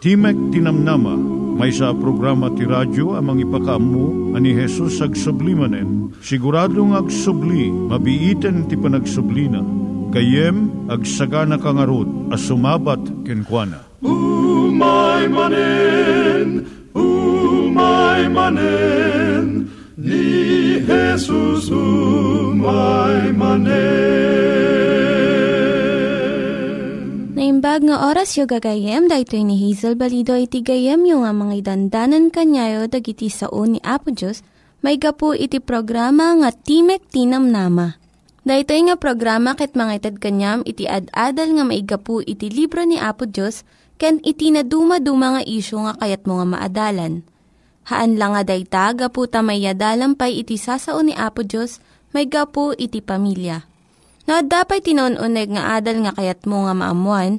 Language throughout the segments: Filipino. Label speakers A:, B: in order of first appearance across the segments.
A: Timek Tinamnama, may sa programa ti radyo amang ipakamu ani Jesus ag sublimanen. Siguradong ag subli, mabiiten ti panagsublina. Kayem ag sagana kangarot as sumabat kenkwana.
B: Umay manen, umay manen, ni Jesus umay manen.
C: Naimbag nga oras yung gagayem, dahil ni Hazel Balido iti gayem yung nga mga dandanan kanyayo dagiti sao ni Apo Diyos, may gapu iti programa nga Timek Tinam Nama. Dahito nga programa ket mga itad kanyam iti ad-adal nga maigapu iti libro ni Apo Diyos, ken iti na dumaduma nga isyo nga kayat mo nga maadalan. Haan lang nga dayta, gapu tamay pay iti sasao ni Apo Diyos, may gapu iti pamilya. No, dapat tinon-uneg nga adal nga kayat mo nga maamuan,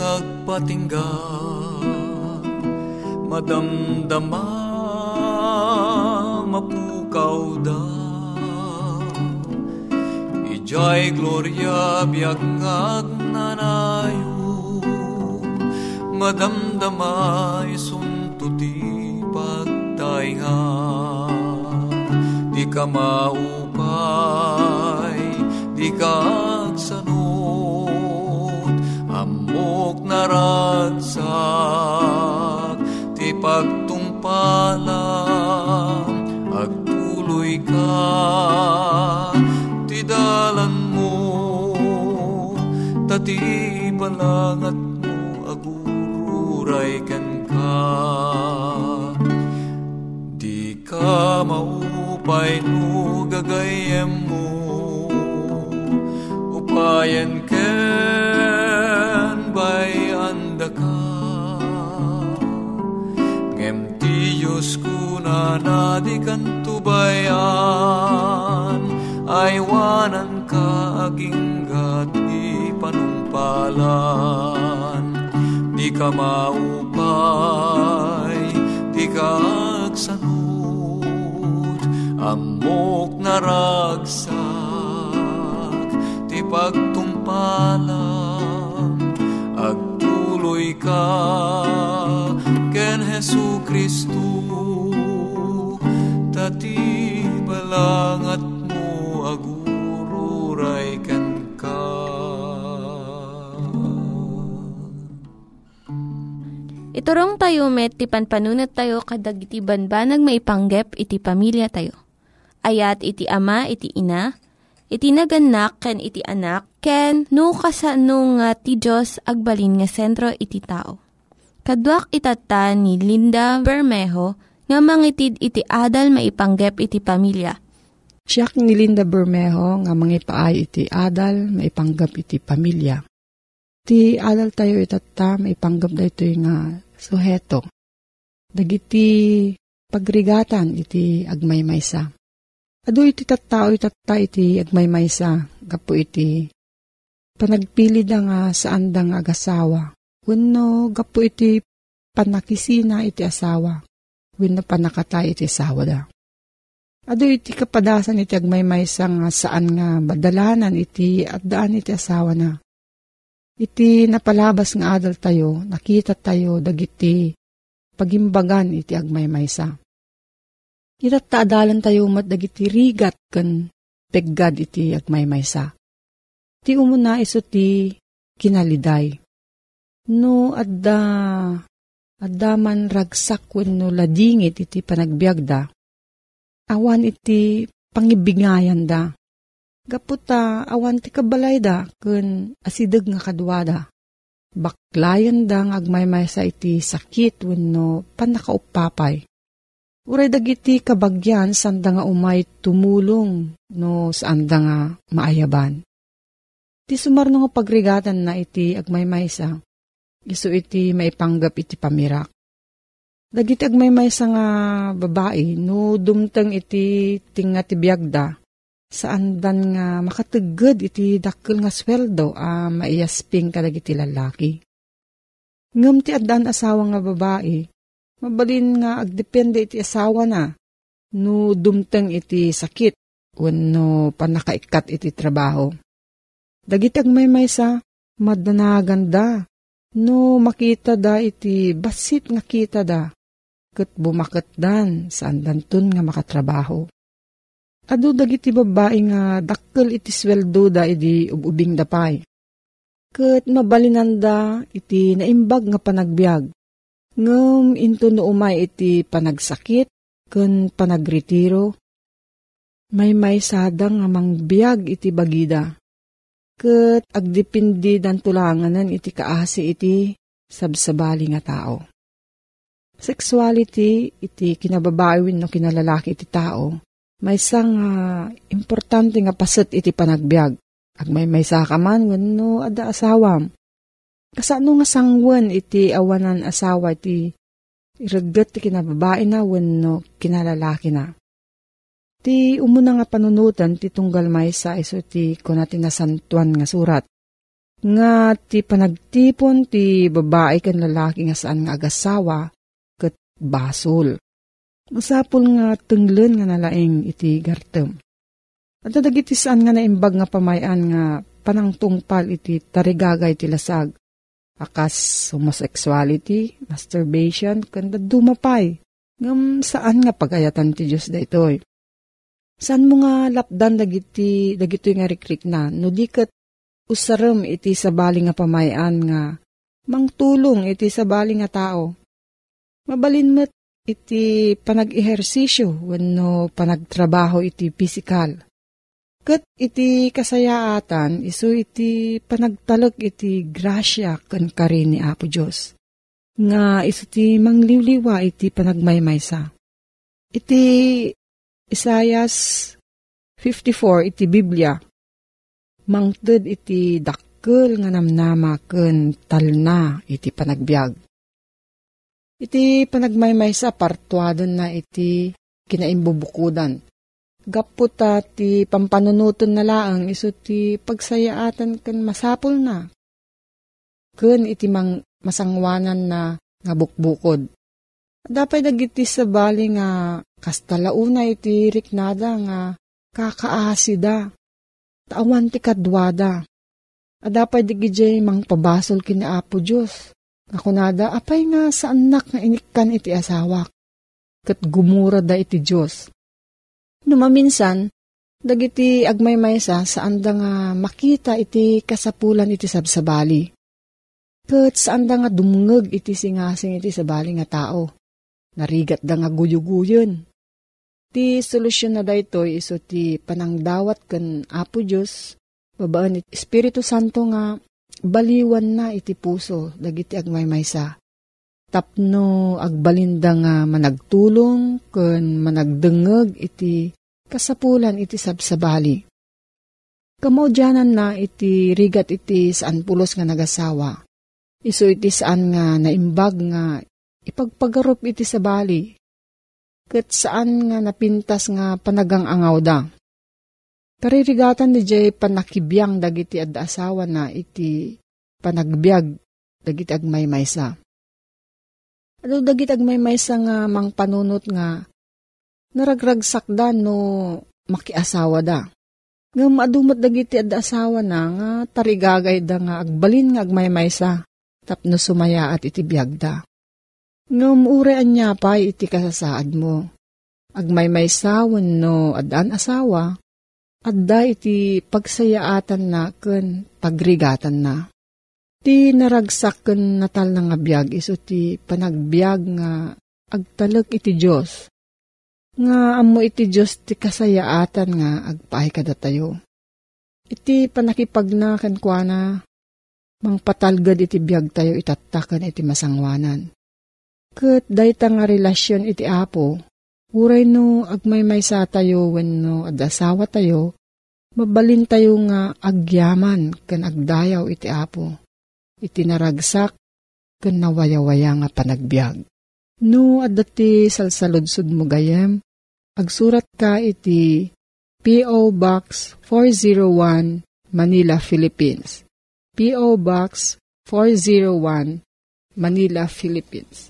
D: lubong agpatingga Madamdama mapukaw da Ijay gloria biag nagnanayo Madamdama isuntuti pagtainga Di ka maupay, di ka Amok naragsak, ti pagtungpalam Agtuloy ka, ti dalan mo Tati balangat mo, agururay ken ka. Di ka maupay no gagayem mo Upayan ko na nadikan tubayan Aywanan ka aginggat di panumpalan Di ka maupay, di ka agsanod Amok naragsak, ti pagtumpalan Agtuloy ka ken Hesu Kristo Tati balangat mo agururay ken ka
C: Iturong tayo met, ti panpanunat tayo kadag iti banbanag maipanggep iti pamilya tayo. Ayat iti ama, iti ina, iti naganak, ken iti anak, ken no kasano nga ti Diyos agbalin nga sentro iti tao. Kaduak itata ni Linda Bermejo nga mangitid iti adal maipanggep iti pamilya.
E: Siya ni Linda Bermejo nga mangipaay iti adal maipanggap iti pamilya. Ti adal tayo itata maipanggap da ito nga suheto. Dagiti pagrigatan iti agmaymaysa. Ado iti tattao itatta iti agmaymaysa gapo iti panagpili da nga saan da nga agasawa. Wenno gapo iti panakisina iti asawa. Wenno panakatay iti asawa da. Ado iti kapadasan iti agmaymay nga saan nga madalanan iti at daan iti asawa na. Iti napalabas nga adal tayo, nakita tayo dagiti pagimbagan iti agmaymaysa. Ira't taadalan tayo mat dagiti rigat kan peggad iti agmaymaysa. Ti umuna iso ti kinaliday. No adda adda man ragsak wenno ladingit iti panagbiagda. Awan iti pangibigayan da. Gaputa awan ti kabalay da kun asideg nga kadwada. Baklayan da nga agmaymay sa iti sakit wenno panakaupapay. Uray dagiti kabagyan sanda nga umay tumulong no sanda nga maayaban. Ti sumarno nga pagrigatan na iti agmaymaysa, iso iti maipanggap iti pamirak. Dagiti agmaymaysa nga babae, no dumteng iti tinga ti biyagda, saan dan nga makatagad iti dakkel nga sweldo a uh, maiyasping kadag iti lalaki. Ngam ti addan asawa nga babae, mabalin nga agdepende iti asawa na, no dumteng iti sakit, wenno panakaikat iti trabaho. Dagiti agmaymaysa, madanaganda, no makita da iti basit nga kita da, ket bumaket dan saan danton nga makatrabaho. Ado dagiti babae nga dakkel iti sweldo da iti ububing dapay. Ket mabalinanda iti naimbag nga panagbiag. Ngem into no umay iti panagsakit ken panagretiro. May may sadang nga mangbiag iti bagida. Ket agdipindi dan tulanganan iti kaasi iti sabsabali nga tao. Sexuality iti kinababaewin no kinalalaki iti tao may isang uh, importante nga paset iti panagbiag. Ag may may sakaman, wano ada asawam. Kasano nga sangwan iti awanan asawa iti iragat ti kinababae na wano kinalalaki na. Ti umuna nga panunutan ti tunggal may sa iso ti kunatin na santuan nga surat. Nga ti panagtipon ti babae kan lalaki nga saan nga agasawa ket basol. Masapul nga tenglen nga nalaing iti gartem. At dagiti saan nga naimbag nga pamayan nga panangtungpal iti tarigagay iti lasag. Akas homosexuality, masturbation, kanda dumapay. Ngam saan nga pagayatan ti Diyos da itoy. Saan mo nga lapdan dagiti dagito nga rikrik na, no dikat usarem iti sabali nga pamayan nga mangtulong iti sabali nga tao. Mabalin met iti panag-ehersisyo wenno panagtrabaho iti pisikal. Kat iti kasayaatan, iso iti panagtalok iti grasya kan kari ni Apo Diyos. Nga iso ti mangliwliwa iti panagmaymaysa. Iti Isayas 54 iti Biblia. Mangted iti dakkel nga namnama ken talna iti panagbiag Iti panagmaymay sa partuadon na iti kinaimbubukudan. Gaputa ti pampanunuton na laang iso ti pagsayaatan kan masapol na. Kun iti mang masangwanan na nga bukbukod. Dapay dagiti sa bali nga kastalauna iti riknada nga kakaasida. Tawan ti kadwada. Adapay digijay mang pabasol kina Apo Diyos. Kakunada, apay nga sa anak nga inikan iti asawak. Kat gumura da iti Diyos. Numaminsan, dagiti agmaymaysa saan da nga makita iti kasapulan iti sabsabali. Kat saan da nga dumngeg iti singasing iti sabali nga tao. Narigat da nga guyuguyon. Ti solusyon na daytoy iso ti panangdawat ken Apo Diyos, babaan iti Espiritu Santo nga baliwan na iti puso dagiti agmaymaysa. Tapno agbalinda nga managtulong ken managdengeg iti kasapulan iti sabsabali. Kamodyanan na iti rigat iti saan pulos nga nagasawa. Iso iti saan nga naimbag nga ipagpagarup iti sabali. Kat saan nga napintas nga panagang angaw da. Karirigatan di jay panakibiyang dagiti ad asawa na iti panagbiag dagiti agmaymaysa. Ano dagit agmay may nga mang panunot nga naragragsak da no makiasawa da. Nga maadumot dagiti ad asawa na nga tarigagay da nga agbalin nga agmay maysa tapno sumaya at itibiyag da. Nga umurean niya pa iti kasasaad mo. Agmay maysa no adan asawa adda iti pagsayaatan na ken pagrigatan na. Ti naragsak ken natal nga biyag iso ti panagbiag nga agtalek iti Diyos. Nga amo iti Diyos ti kasayaatan nga agpahay kada tayo. Iti panakipagna ken kuana mangpatalgad iti biyag tayo itatakan iti masangwanan. Kat dayta nga relasyon iti apo, uray no agmaymay sa tayo wenno adasawa tayo, mabalin tayo nga agyaman ken agdayaw iti apo iti naragsak ken nawayawaya nga panagbiag. No, adati salsaludsud mo gayem, agsurat ka iti P.O. Box 401 Manila, Philippines. P.O. Box 401 Manila, Philippines.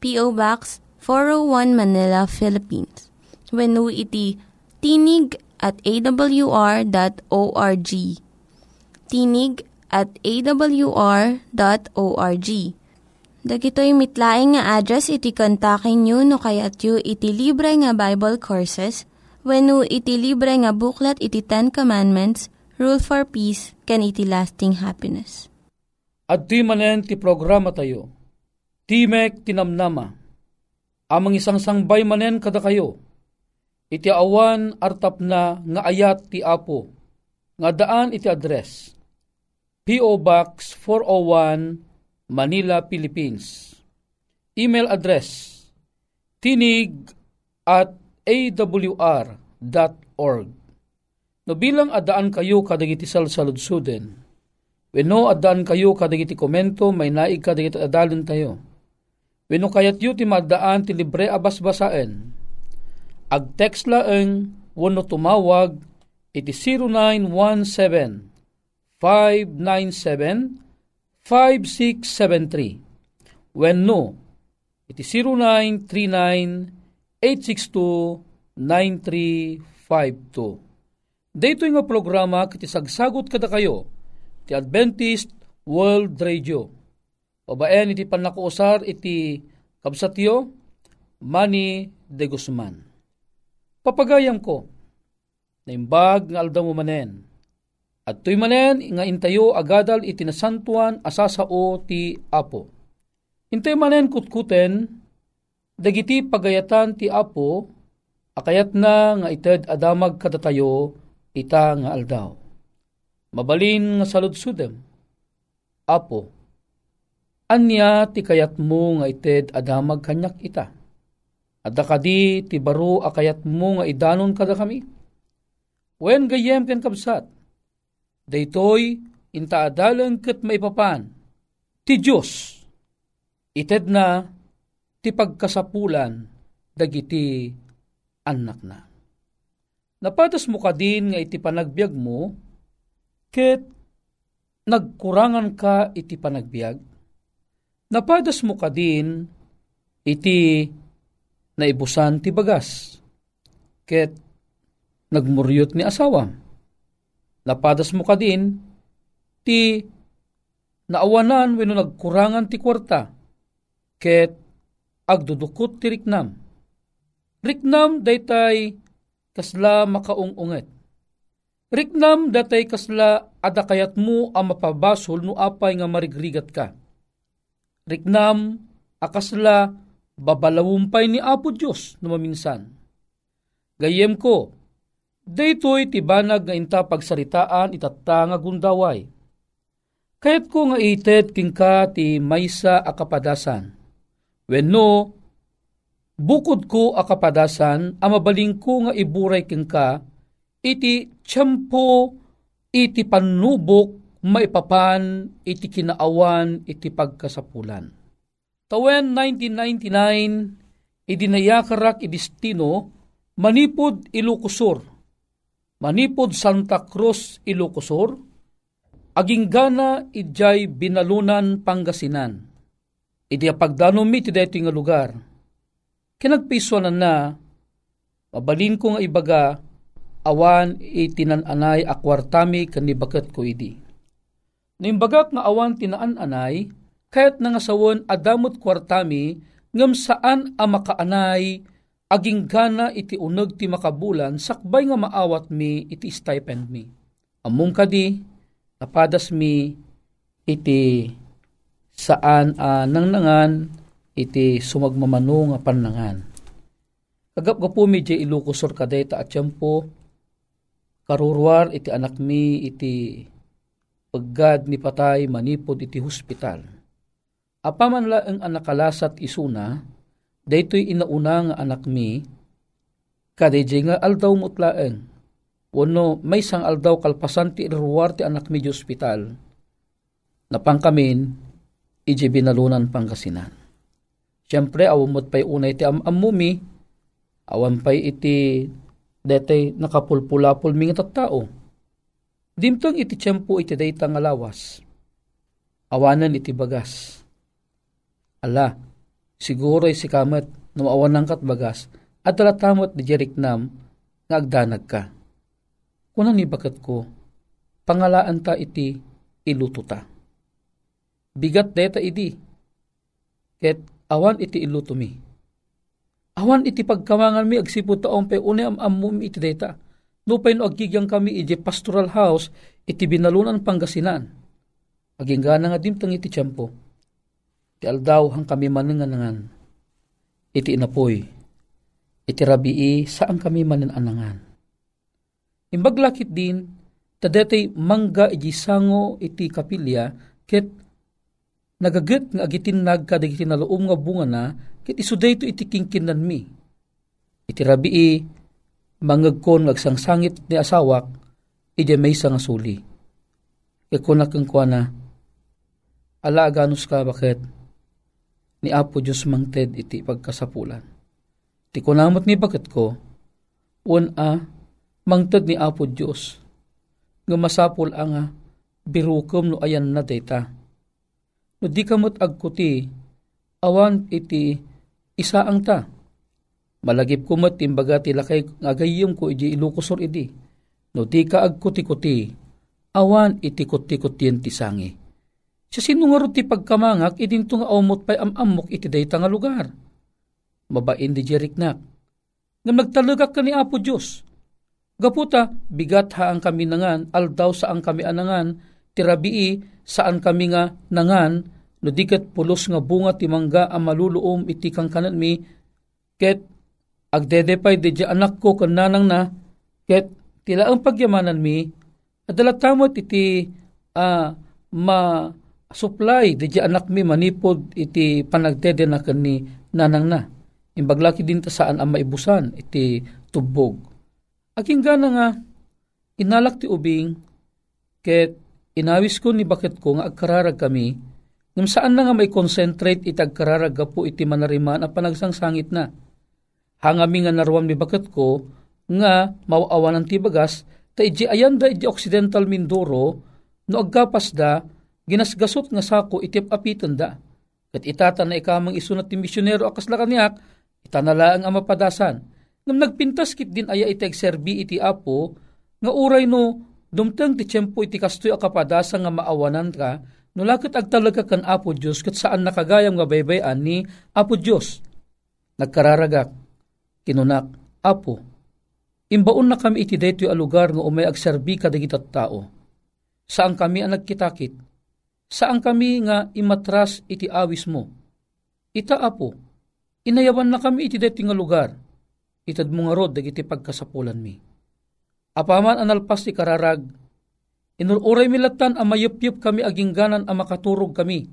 C: P.O. Box 401 Manila, Philippines. When iti tinig at awr.org. Tinig at awr.org. Dagitoy mitlaing nga address iti kontakin nyo no kayat yu iti libre nga Bible Courses when iti libre nga buklat iti Ten Commandments, Rule for Peace, can iti lasting happiness.
F: At di manen ti programa tayo, Timek Tinamnama, amang isang sangbay manen kada kayo, iti awan artap na nga ayat ti Apo, nga daan iti address, P.O. Box 401, Manila, Philippines. Email address tinig at awr.org. No bilang adaan kayo kadagiti salsaludsuden, wenno adaan kayo kadagiti komento, may naig kadagiti adalin tayo. Wenno kayat yu ti madaan ti libre abasbasaen. Ag text laeng wenno tumawag iti 0917 597-5673. When no, it is 0939-862-9352. Dito nga programa kiti sagsagot kada kayo ti Adventist World Radio. O baen iti panakuusar iti kabsatyo Manny de Guzman. Papagayam ko, naimbag nga aldaw mo manen, at tuy manen nga intayo agadal iti nasantuan asasao ti Apo. Intay manen kutkuten, dagiti pagayatan ti Apo, akayat na nga ited adamag kadatayo ita nga aldaw. Mabalin nga saludsudem, Apo, anya ti kayat mo nga ited adamag kanyak ita. Adda kadi ti baro akayat mo nga idanon kada kami. Wen gayem ken kabsat, Daytoy intaadalan ket maipapan ti Dios ited na ti pagkasapulan dagiti anak na. Napadas mo ka din nga iti panagbiag mo ket nagkurangan ka iti panagbiag. Napadas mo ka din iti naibusan ti bagas ket nagmuryot ni asawam napadas mo ka din, ti naawanan wenno nagkurangan ti kwarta, ket agdudukot ti riknam. Riknam daytay kasla makaungunget. Riknam datay kasla adakayat mo ang mapabasol no apay nga marigrigat ka. Riknam akasla babalawumpay ni Apo Diyos no maminsan. Gayem ko, Daytoy tibanag nga inta pagsaritaan itatta nga gundaway. Kayat ko nga ited king ka ti maysa akapadasan. Wenno bukod ko akapadasan, amabaling ko nga iburay king ka, iti tiyempo, iti panubok, maipapan, iti kinaawan, iti pagkasapulan. Tawen 1999, idinayakarak idistino, manipod Ilocosur, manipod Santa Cruz Ilocosur, aging gana idjay binalunan Pangasinan. Idi pagdanom mi ti dayto nga lugar. Kinagpisuanan na, mabalin ko nga ibaga, awan itinananay akwartami kanibakat ko idi. Nimbagak nga awan tinaan-anay, kayat nga sawon adamot kwartami, ngam saan a makaanay, aging gana iti uneg ti makabulan, sakbay nga maawat mi iti stipend mi. Among kadi, napadas mi iti saan a nangnangan iti sumagmamano nga panangan. Kagap po mi di ilukosor kadeta at tiyempo, karurwar iti anak mi iti paggad ni patay manipod iti hospital. Apaman la ang anakalasat isuna, daytoy inauna nga anak mi, kadayjay nga aldaw mutlaeng, wano may sang aldaw kalpasan ti irruwar ti anak mi di hospital, napangkamin, iji binalunan pangkasinan. Siyempre, awamot pa'y unay iti amamumi, awan pa'y iti detay nakapulpulapul mingi tattao. Dimtang iti tiyempo iti dayta nga lawas. Awanan iti bagas. Ala, siguro si kamat no awan ng bagas at talatamot di jeriknam nga agdanag ka. Kunan ni bakat ko, pangalaan ta iti iluto ta. Bigat deta idi. Ket awan iti iluto mi. Awan iti pagkamangan mi agsipod taong pe une am iti data. Nupay no agigyang kami iti pastoral house iti binalunan Pangasinan. Aging gana nga dimtang iti tiyempo. Ti aldaw hang kami mananganangan. Iti inapoy. Iti rabii saan kami mananangan. Imbaglakit din, tadetay mangga iti sango iti kapilya, ket nagaget nga agitin nagkadag iti naloom nga bunga na, kit isuday iti kingkinan mi. Iti rabii, mangagkon agsangsangit ni asawak, iti may nga suli. Ikunak ang kwa na, ala aganus ka bakit, ni Apo Diyos mangted iti pagkasapulan. Ti kunamot ni bakit ko, un a, mangted ni Apo Diyos, nga masapul ang birukom no ayan na data no di kamot agkuti, awan iti isa ang ta. Malagip kumot imbaga ti lakay ko iti ilukosor idi. No di ka agkuti-kuti, awan iti kuti-kutiyan ti sangi. Sa sinungaro ti pagkamangak, idinto nga umot pa'y amamok iti dayta nga lugar. Mabain di jeriknak. Nga nagtalagak ka ni Apo Diyos. Gaputa, bigat ha ang kami nangan, aldaw sa ang kami anangan, tirabii saan kami nga nangan, no dikat pulos nga bunga ti mangga ang maluluom iti kang kanan mi, ket agdedepay di anak ko kananang na, ket tila ang pagyamanan mi, adalatamot iti uh, ma supply di anak mi manipod iti panagdede na kani nanang na. Imbaglaki din ta saan ang maibusan iti tubog. Aking gana nga, inalak ti ubing, ket Inawis ko ni bakit ko nga agkararag kami, ngam saan na nga may concentrate itag kararag po iti manariman ang panagsangsangit na. Hangami nga naruam ni bakit ko, nga mawawan ng tibagas, ta iji ayan iji Occidental Mindoro, no agkapas da, ginasgasot nga sako itip apitan da. Kat itata na ikamang isunat ti misyonero akas la kaniak, itanala ang amapadasan. Ngam nagpintas kit din aya itag serbi iti apo, nga uray no Dumteng ti tiyempo iti kastoy akapadasa nga maawanan ka, no lakit agtalaga kan Apo Diyos kat saan nakagayam nga baybayan ni Apo Diyos. Nagkararagak, kinunak, Apo, imbaon na kami iti deto a lugar nga umay agserbi kadagitat tao. Saan kami ang nagkitakit? Saan kami nga imatras iti awis mo? Ita Apo, inayawan na kami iti deto nga lugar. Itad mo nga rod dagiti pagkasapulan mi Apaman analpas ti kararag, inururay milatan ang mayupyup kami agingganan ang makaturog kami.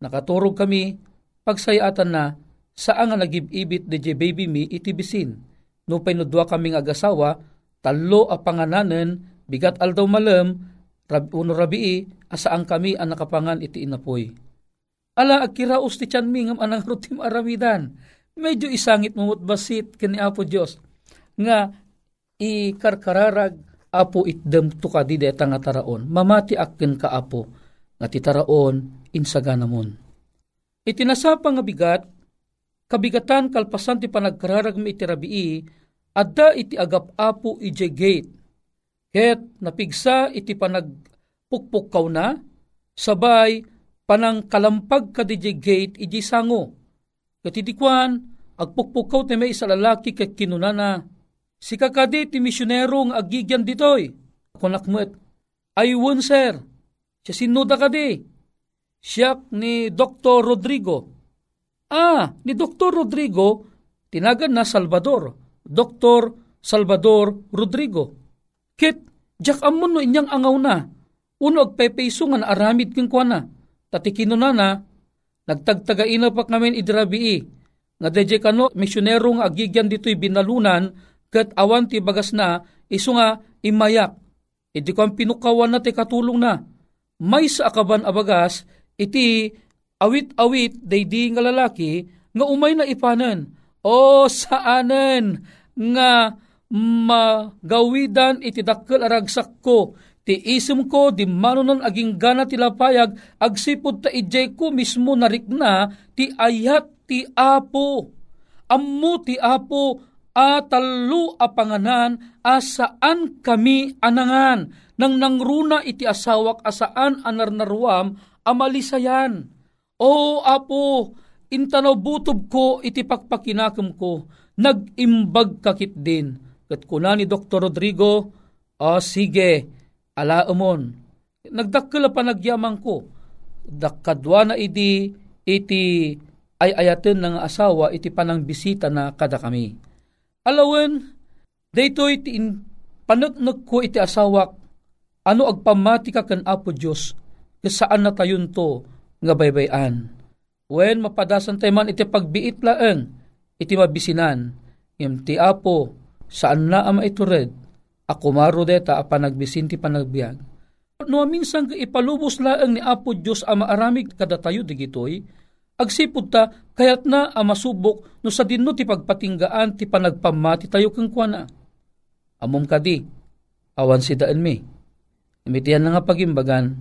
F: Nakaturog kami, pagsayatan na, saan nga nagibibit de baby mi iti bisin. No pinudwa kaming agasawa, talo a pangananen, bigat aldaw malam, rab, uno rabii, asaan kami ang nakapangan iti inapoy. Ala, agkiraos ti tiyan mi ngam anang rutim aramidan. Medyo isangit mumut basit kani Apo Diyos. Nga, ikarkararag apo itdem to ka di deta nga taraon. Mamati akken ka apo, nga ti taraon insagana mon. Itinasapa nga bigat, kabigatan kalpasan ti panagkararag mi iti rabii, adda iti agap apo ije gate. Ket napigsa iti panagpukpukaw na, sabay panang kalampag ka di gate iji sango. Katidikwan, agpukpukaw ti may isa lalaki kay kinunana. Si kakadi ti misyonero nga agigyan ditoy. Kunakmet, ayun sir, siya sinuda kadi. Siya ni Dr. Rodrigo. Ah, ni Dr. Rodrigo, tinagan na Salvador. Dr. Salvador Rodrigo. Kit, jak amon no inyang angaw na. Uno agpepeso nga naaramid kong kwa na tatikino na na, nagtagtagaina pa kami idrabii, nga deje kano misyonero nga agigyan dito'y binalunan, kat awan ti bagas na, iso nga imayak. Iti ko ang pinukawan na ti katulong na. May sa akaban abagas, iti awit-awit daydi nga lalaki, nga umay na ipanan. O saanen nga magawidan iti dakkel aragsak ko, ti isim ko di manunan aging gana ti lapayag agsipod ta ijay ko mismo narikna ti ayat ti apo. Ammo ti apo atalo a panganan asaan kami anangan? Nang nangruna iti asawak asaan anarnaruam amalisayan o apo intanaw butob ko iti pakpakinakam ko nagimbag kakit din kat kuna ni Dr. Rodrigo o sige alaumon. Nagdakkel pa nagyamang ko. Dakkadwa na iti iti ay ayaten ng asawa iti panang bisita na kada kami. Alawen, dayto iti in, panagnag ko iti asawak, ano agpamati ka kan Apo Diyos, saan na tayon to nga baybayan. When mapadasan tayo man iti pagbiit laeng, iti mabisinan, yung ti Apo, saan na ama itured, ako maro deta a panagbisinti panagbiag. No minsan ipalubos laang ni Apo Diyos a maaramig kadatayo digitoy, agsipod ta kayat na a masubok no sa dinno ti pagpatinggaan ti panagpamati tayo kang kuana. Amom kadi, awan si daan mi. Imitian na nga pagimbagan,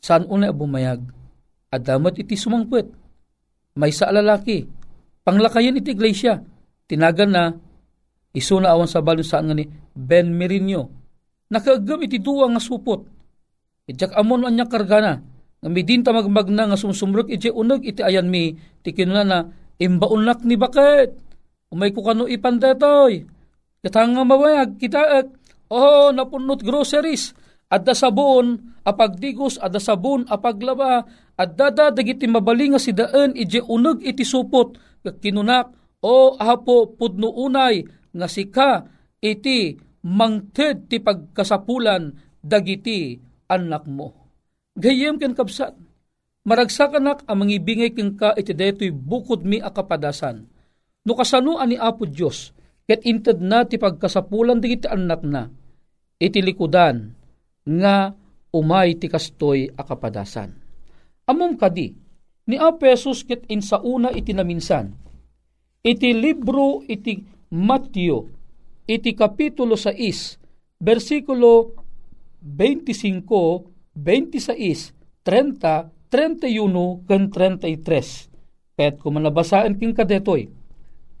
F: saan una bumayag, adamat iti sumangpwet. May sa lalaki, panglakayan iti iglesia, tinagan na Isu na awan sa balon saan nga ni Ben Merino. Nakaagam iti duwa nga supot. Ijak amon anya kargana. Nga midin ta magmag na nga sumsumruk iti unag iti ayan mi. Ti kinuna na imbaunlak ni bakit. Umay ko kano ipandetoy. Katang nga mawayag kita ek. Oh, napunot groceries. Adda sabon, apagdigos, adda sabon, apaglaba, adda da dagiti mabaling nga si daan iti unag iti supot. Kinunak, o apo pudno unay, nga sika iti mangted ti pagkasapulan dagiti anak mo. Gayem ken kapsat, maragsak anak ang mangibingay ken ka iti detoy bukod mi akapadasan. No kasano ani Apo Dios ket inted na ti pagkasapulan dagiti anak na iti likudan nga umay ti kastoy akapadasan. Amom kadi ni Apo Jesus ket insauna iti naminsan iti libro iti Matthew, iti kapitulo 6, versikulo 25, 26, 30, 31, kan 33. Kaya't kung manabasaan king kadetoy,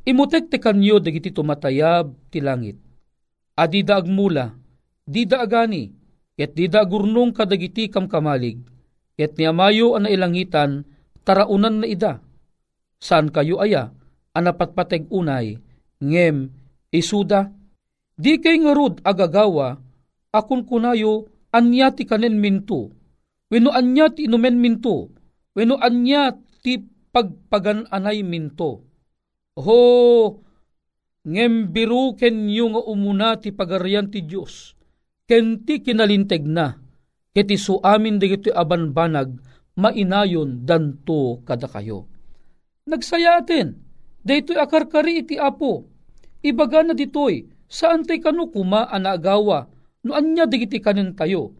F: imutek te kanyo dagiti tumatayab ti langit. Adida agmula, dida agani, ket dida agurnong kadagiti kam kamalig, ket niamayo ang nailangitan, taraunan na ida. Saan kayo aya, anapatpateg unay, ngem isuda di kay ngarud agagawa akun kunayo anya ti kanen minto. Wenno anya ti inumen minto. Wenno anya ti pagpagan anay minto. Ho ngem biru ken nga umuna ti pagarian ti Dios ken ti kinalinteg na ket isu amin digiti aban banag mainayon danto kada kayo nagsayaten, daytoy akarkari iti apo, ibaga na ditoy, saan tay kanu kuma anagawa, no anya digiti kanin tayo.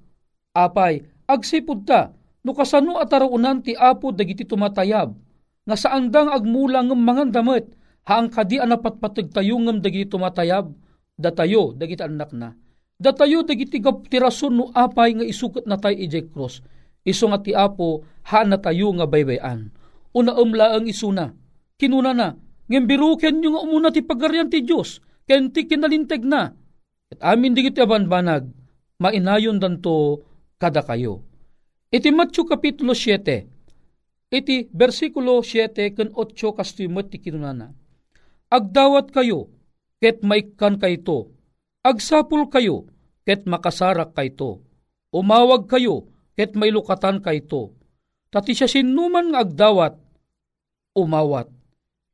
F: Apay, agsipod ta, no kasano atarunan ti apo dagiti tumatayab, nga saan dang agmulang ng mga damit, haang kadi anapatpatag tayo ngam dagiti tumatayab, datayo dagiti anak na. Datayo dagiti gaptirason no apay nga isukat na tayo ijay cross, iso nga ti apo haan na tayo nga baybayan. Una umla ang isuna, kinuna na, ngem biruken nyo nga umuna ti pagaryan ti Diyos, ken ti kinalinteg na. At amin digit abanbanag, mainayon danto kada kayo. Iti Matthew Kapitulo 7, iti versikulo 7 ken 8 kastuimot ti kinunana. Agdawat kayo, ket maikkan kayto. Agsapul kayo, ket makasarak kayto. Umawag kayo, ket may lukatan kayto. Tati siya sinuman nga agdawat, umawat.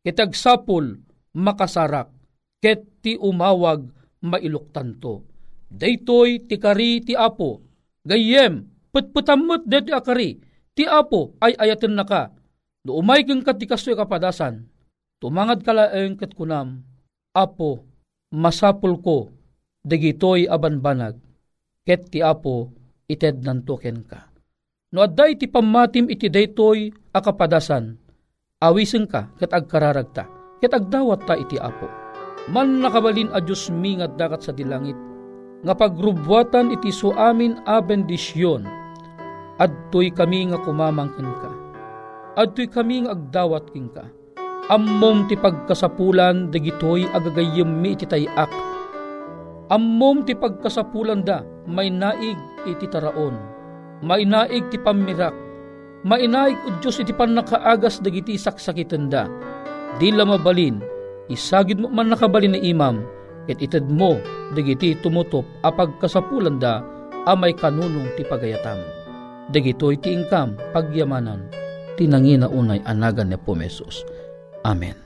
F: Ket agsapul, makasarak, ket ti umawag, mailuktan to. Daytoy ti kari ti apo, gayem, putputamot deti akari, ti apo ay ayaten na ka. No umay kang katikasoy kapadasan, Tumangad kalaeng kat kunam, Apo, masapul ko, dagitoy abanbanag, ket ti Apo, ited nantuken ka. No adday ti pamatim iti daytoy akapadasan, awisen ka ket agkararagta, ket agdawat ta iti Apo. Man nakabalin a Diyos mi nga dakat sa dilangit, nga pagrubwatan iti so amin a bendisyon, adtoy kami nga kumamangkin ka. Adtoy kami nga agdawat king ka Ammom ti pagkasapulan dagitoy agagayem mi iti tayak. Ammom ti pagkasapulan da may naig iti taraon. May naig ti pamirak. May naig o Diyos iti panakaagas dagiti saksakitan da. Di mabalin, isagid mo man nakabalin na imam, ket ited mo dagiti tumutop a pagkasapulan da amay kanunong ti pagayatam. Dagitoy ti ingkam pagyamanan tinangina unay anagan ni Pumesos Amen.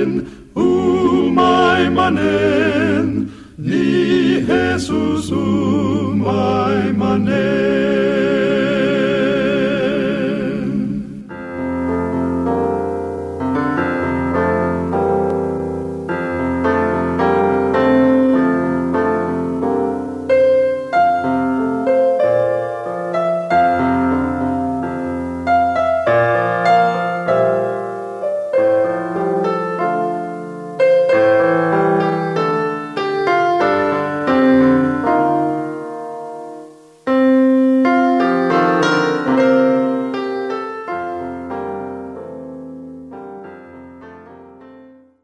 B: Manen, umay Manen, ni Jesus o umay Manen.